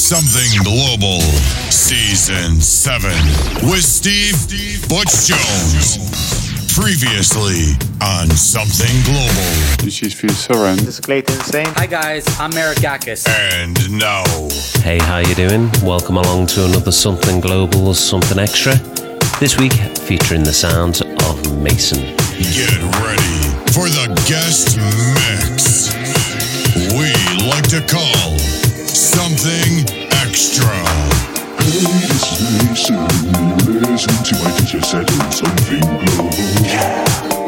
Something Global, Season 7, with Steve Butch Jones. Previously on Something Global. This is Phil Soren. This is Clayton Sane. Hi guys, I'm Merakakis. And now, Hey, how you doing? Welcome along to another Something Global, Something Extra. This week featuring the sounds of Mason. get ready for the guest mix. We like to call Something Extra. Hey, this is Mason. You listen to my DJ set on something global. Disco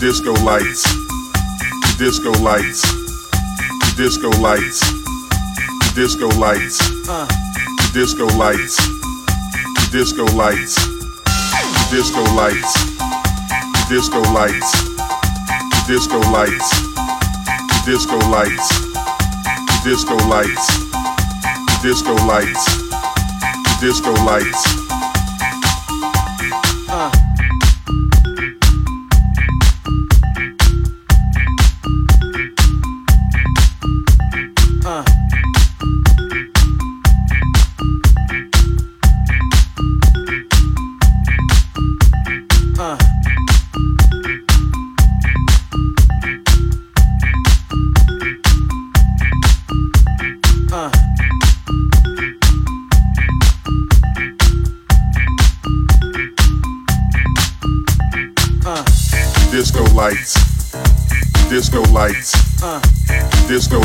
disco lights, disco lights, disco lights, disco lights, disco lights, disco lights, disco lights, disco lights, disco lights, disco lights, disco lights, disco lights, disco lights.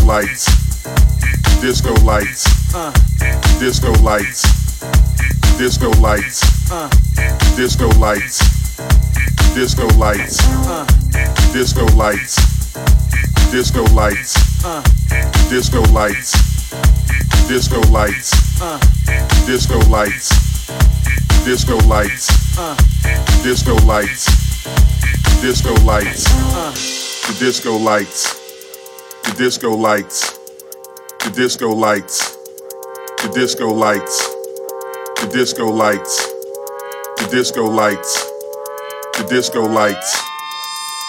Lights, disco lights, disco lights, disco lights, disco lights, disco lights, disco lights, disco lights, disco lights, disco lights, disco lights, disco lights, disco lights, disco lights, the disco lights, the disco lights, the disco lights, the disco lights, the disco lights, the disco lights, the disco lights,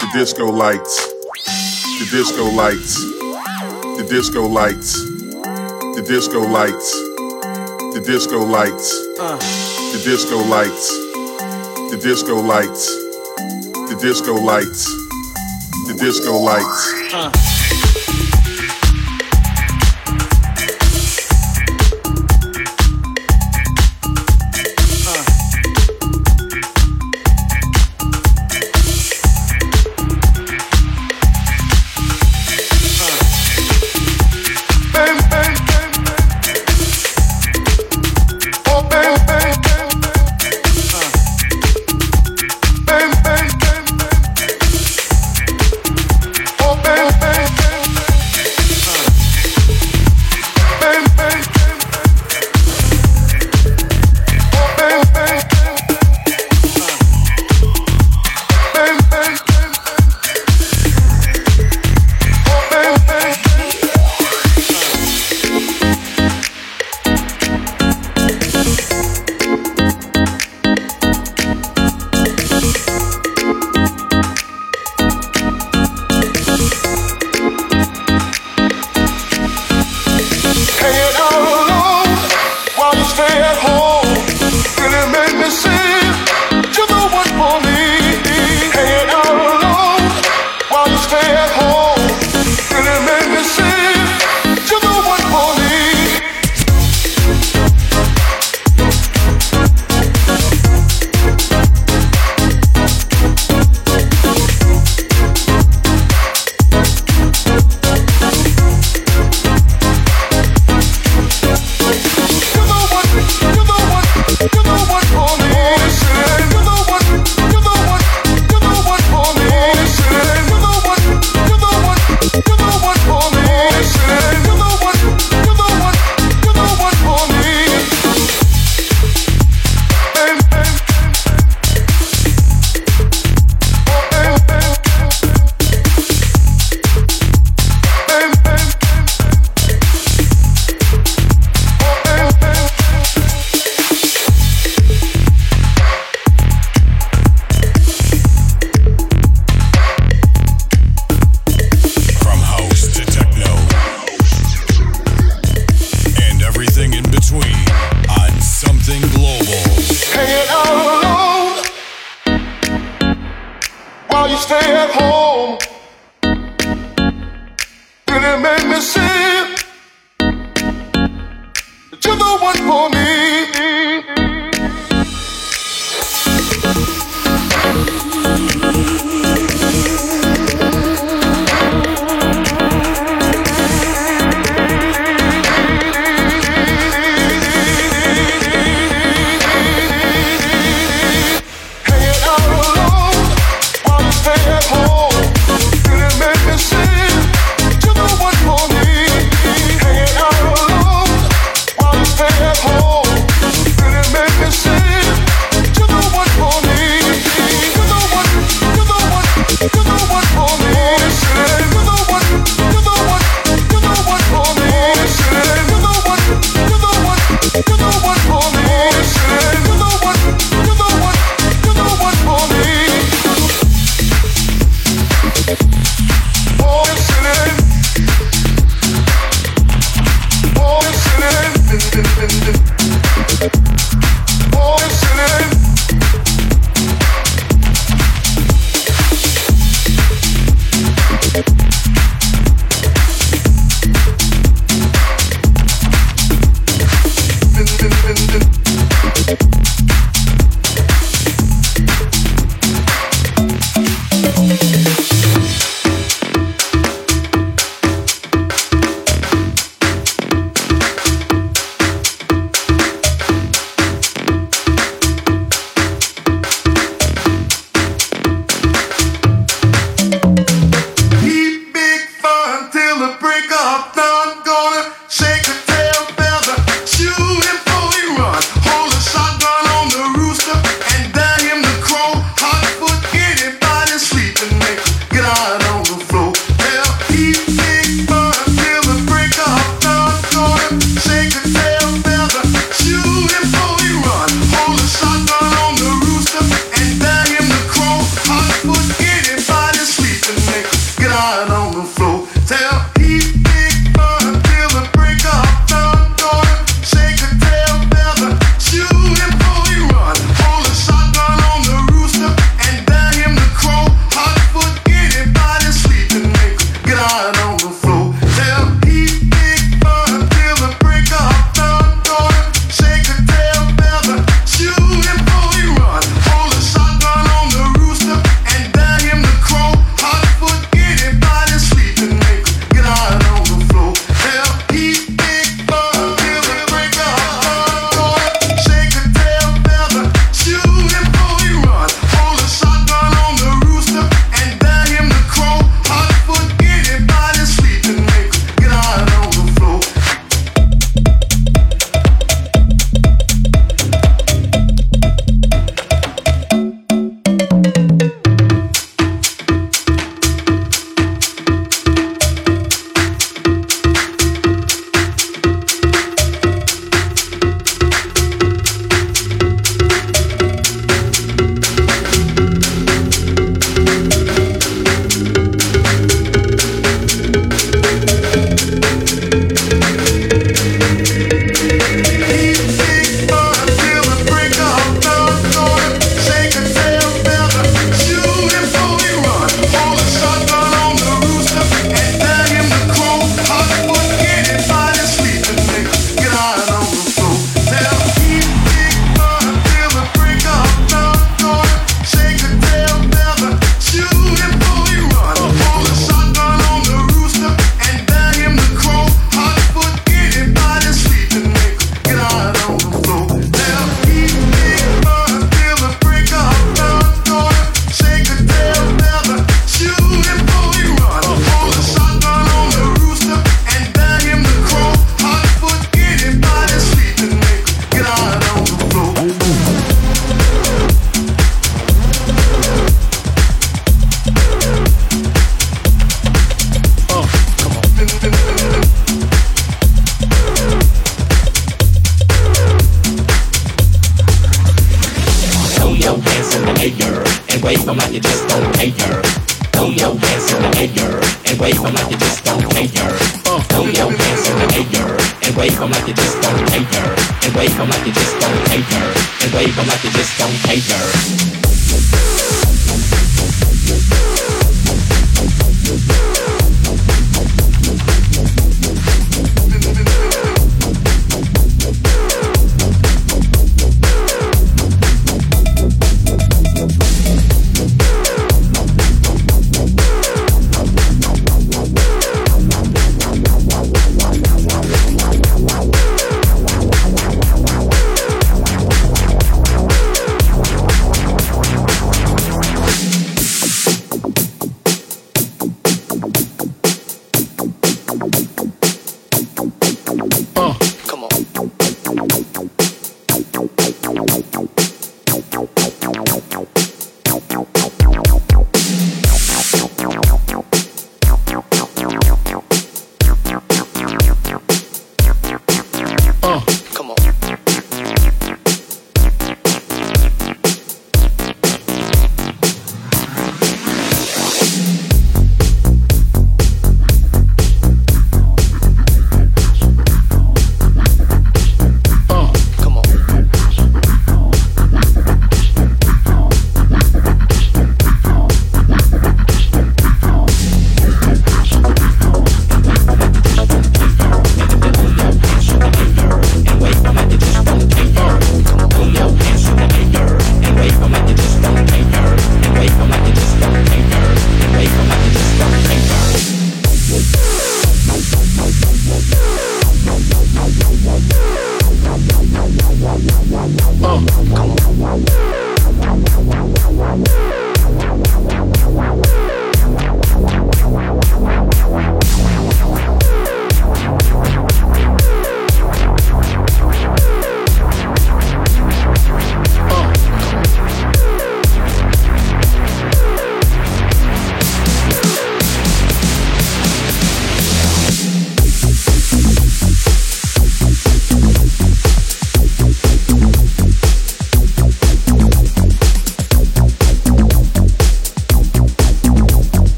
the disco lights, the disco lights, the disco lights, the disco lights, the disco lights, the disco lights, the disco lights, the disco lights, the disco lights. and wave them like you just don't care, and wave them like you just don't care.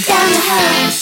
down the house.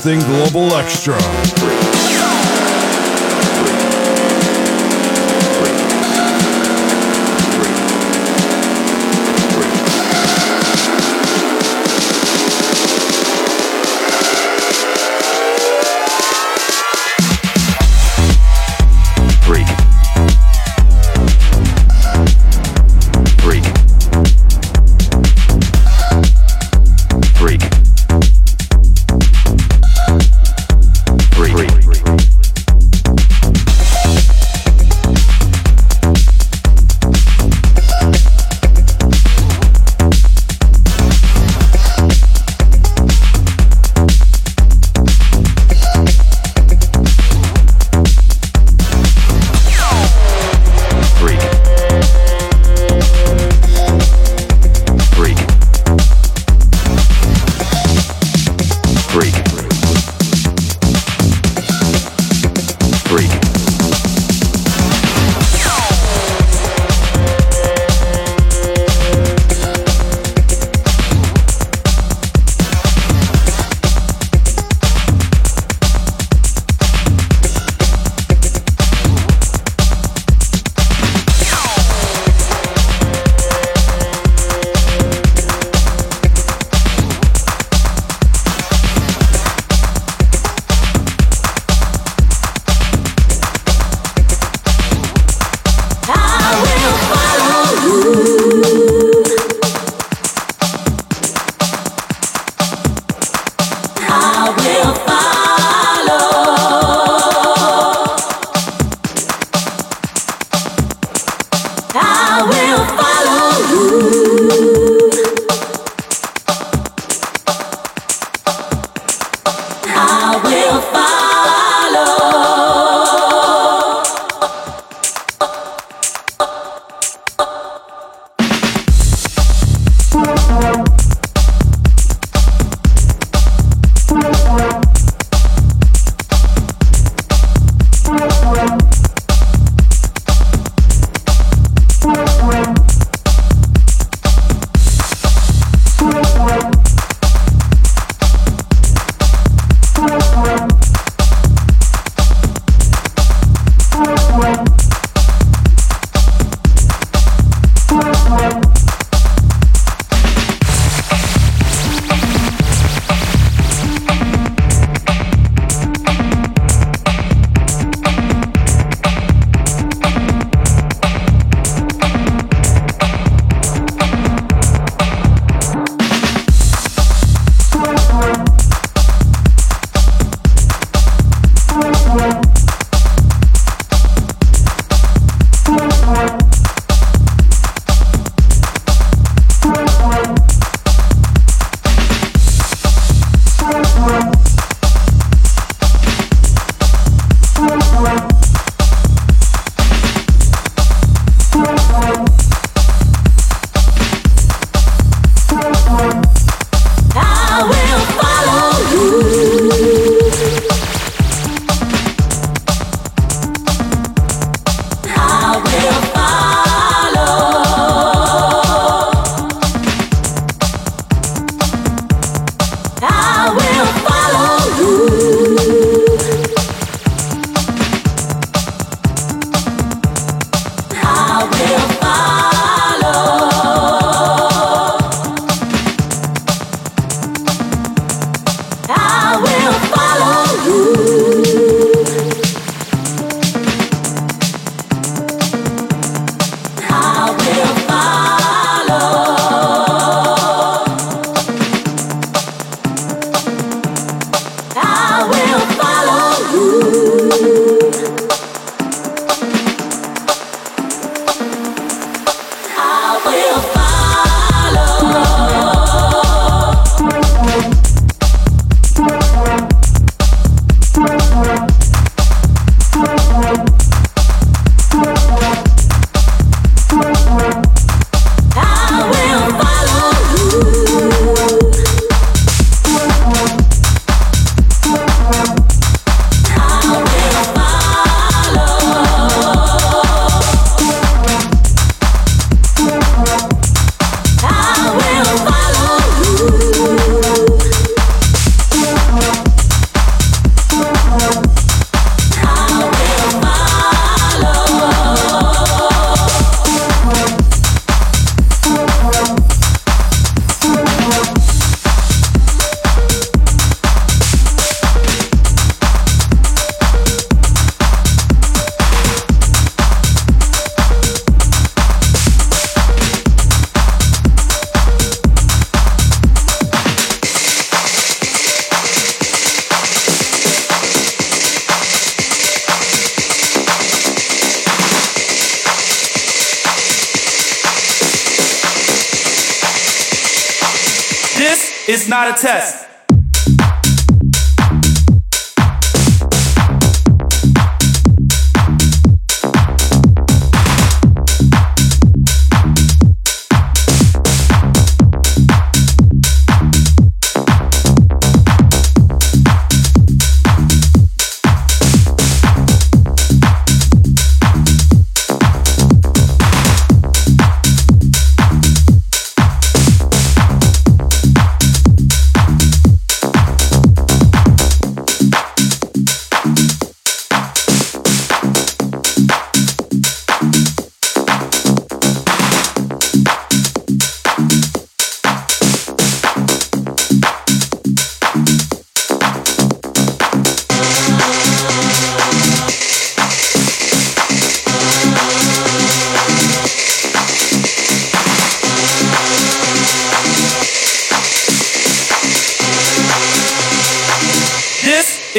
Something Global Extra. Freak.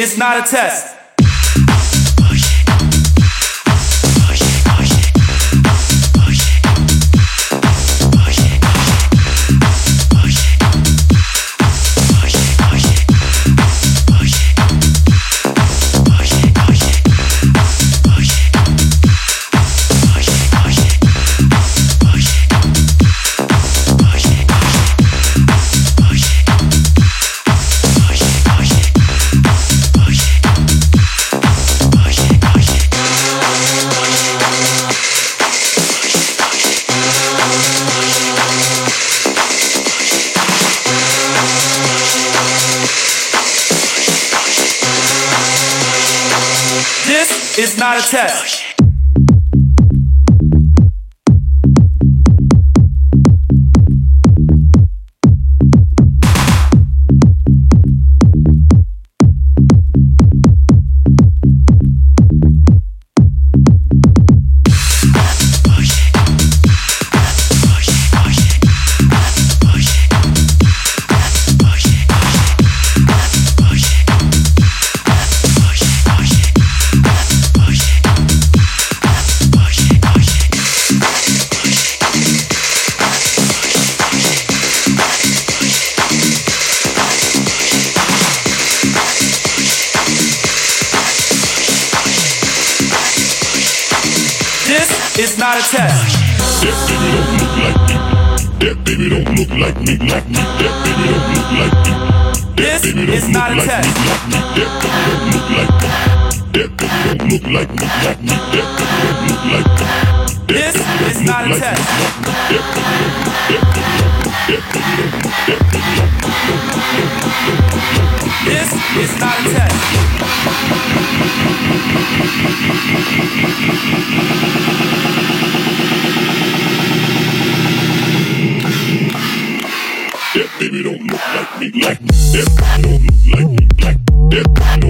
It's not a test. test. This is not a test. This is not a test. That baby don't look like me like that. Don't look like me like that.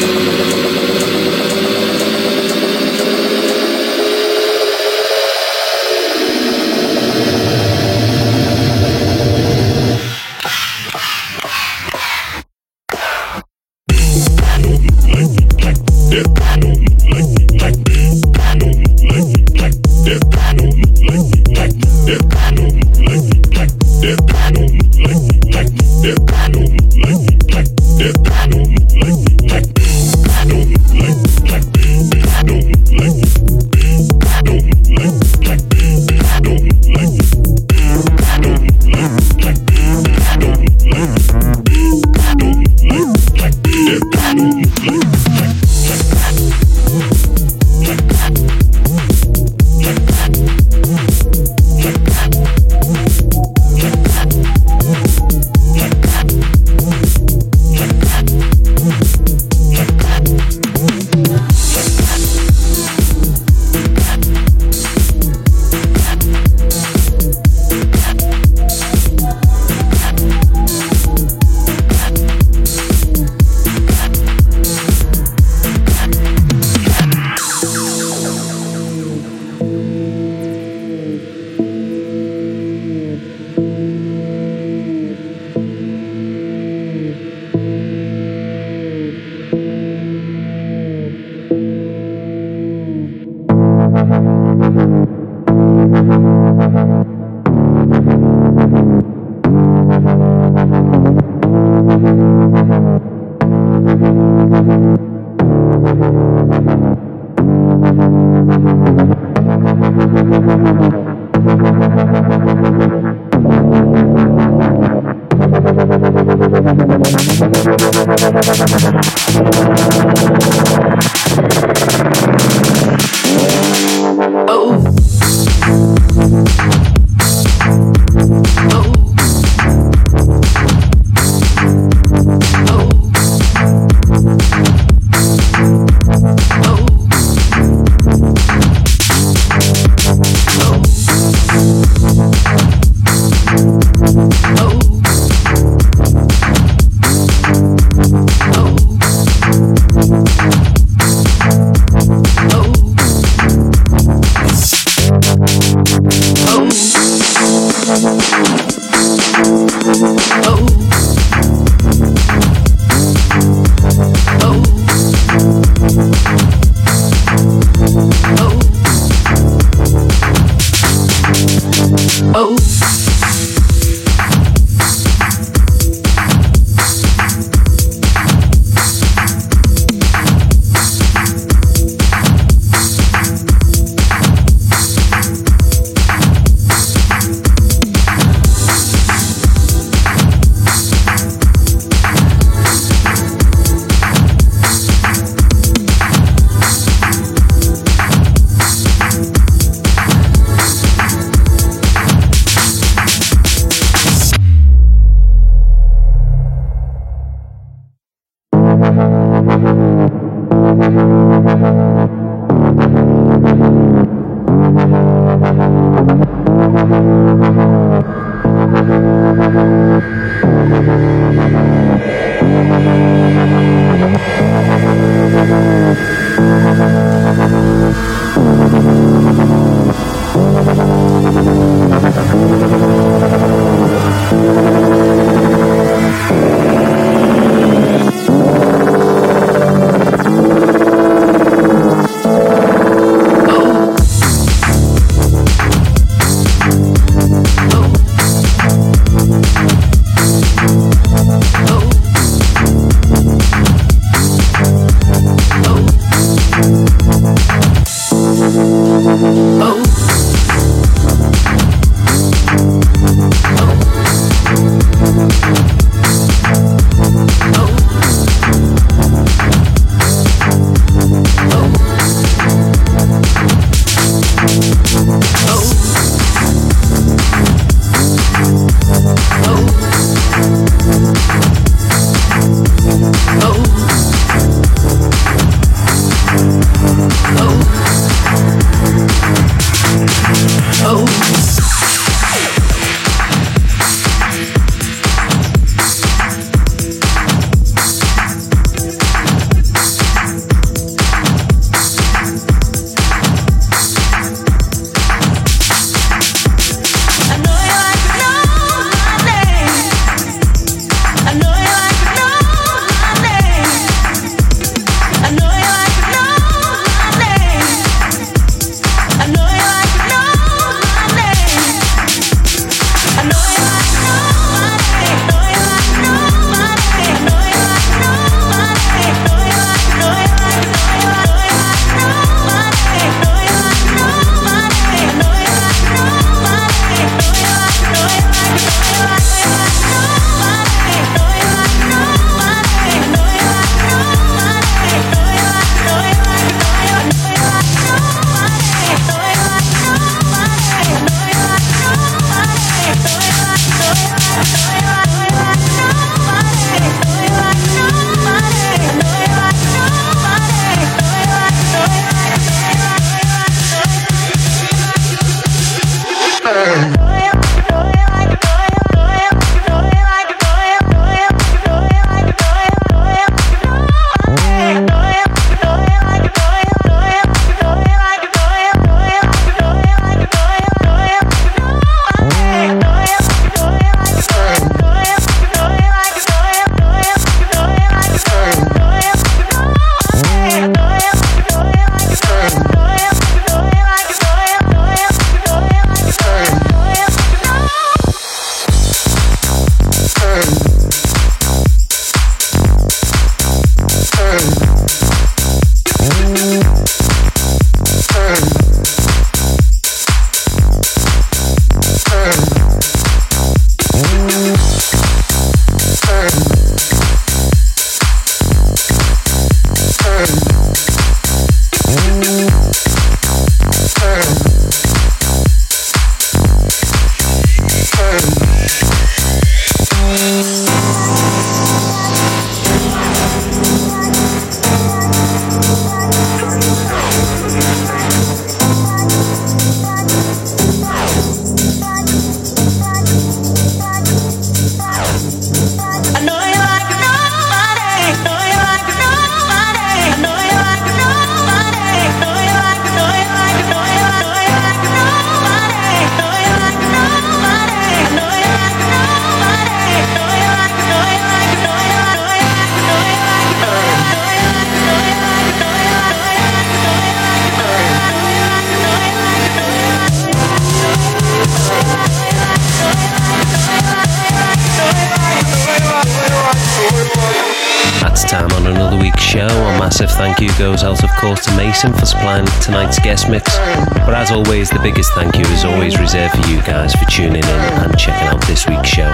thank you goes out, of course, to Mason for supplying tonight's guest mix. But as always, the biggest thank you is always reserved for you guys for tuning in and checking out this week's show.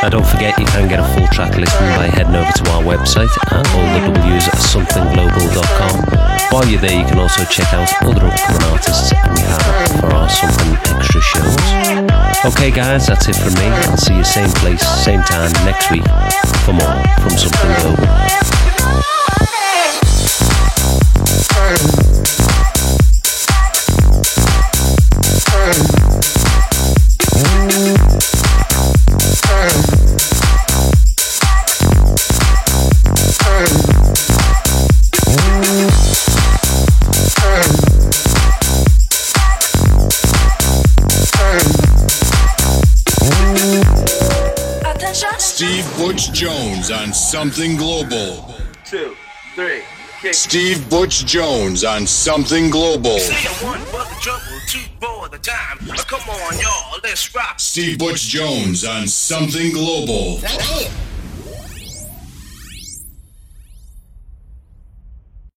Now, don't forget you can get a full track listing by heading over to our website at allthews.somethingglobal.com. While you're there, you can also check out other upcoming artists we have for our Something Extra shows. Okay, guys, that's it from me. I'll see you same place, same time next week for more from Something Global. Jones on Something Global. Two, three, kick. Steve Butch Jones on Something Global. one for the trouble, two for the time. Come on, y'all, let's rock. Steve Butch Jones on Something Global. Damn.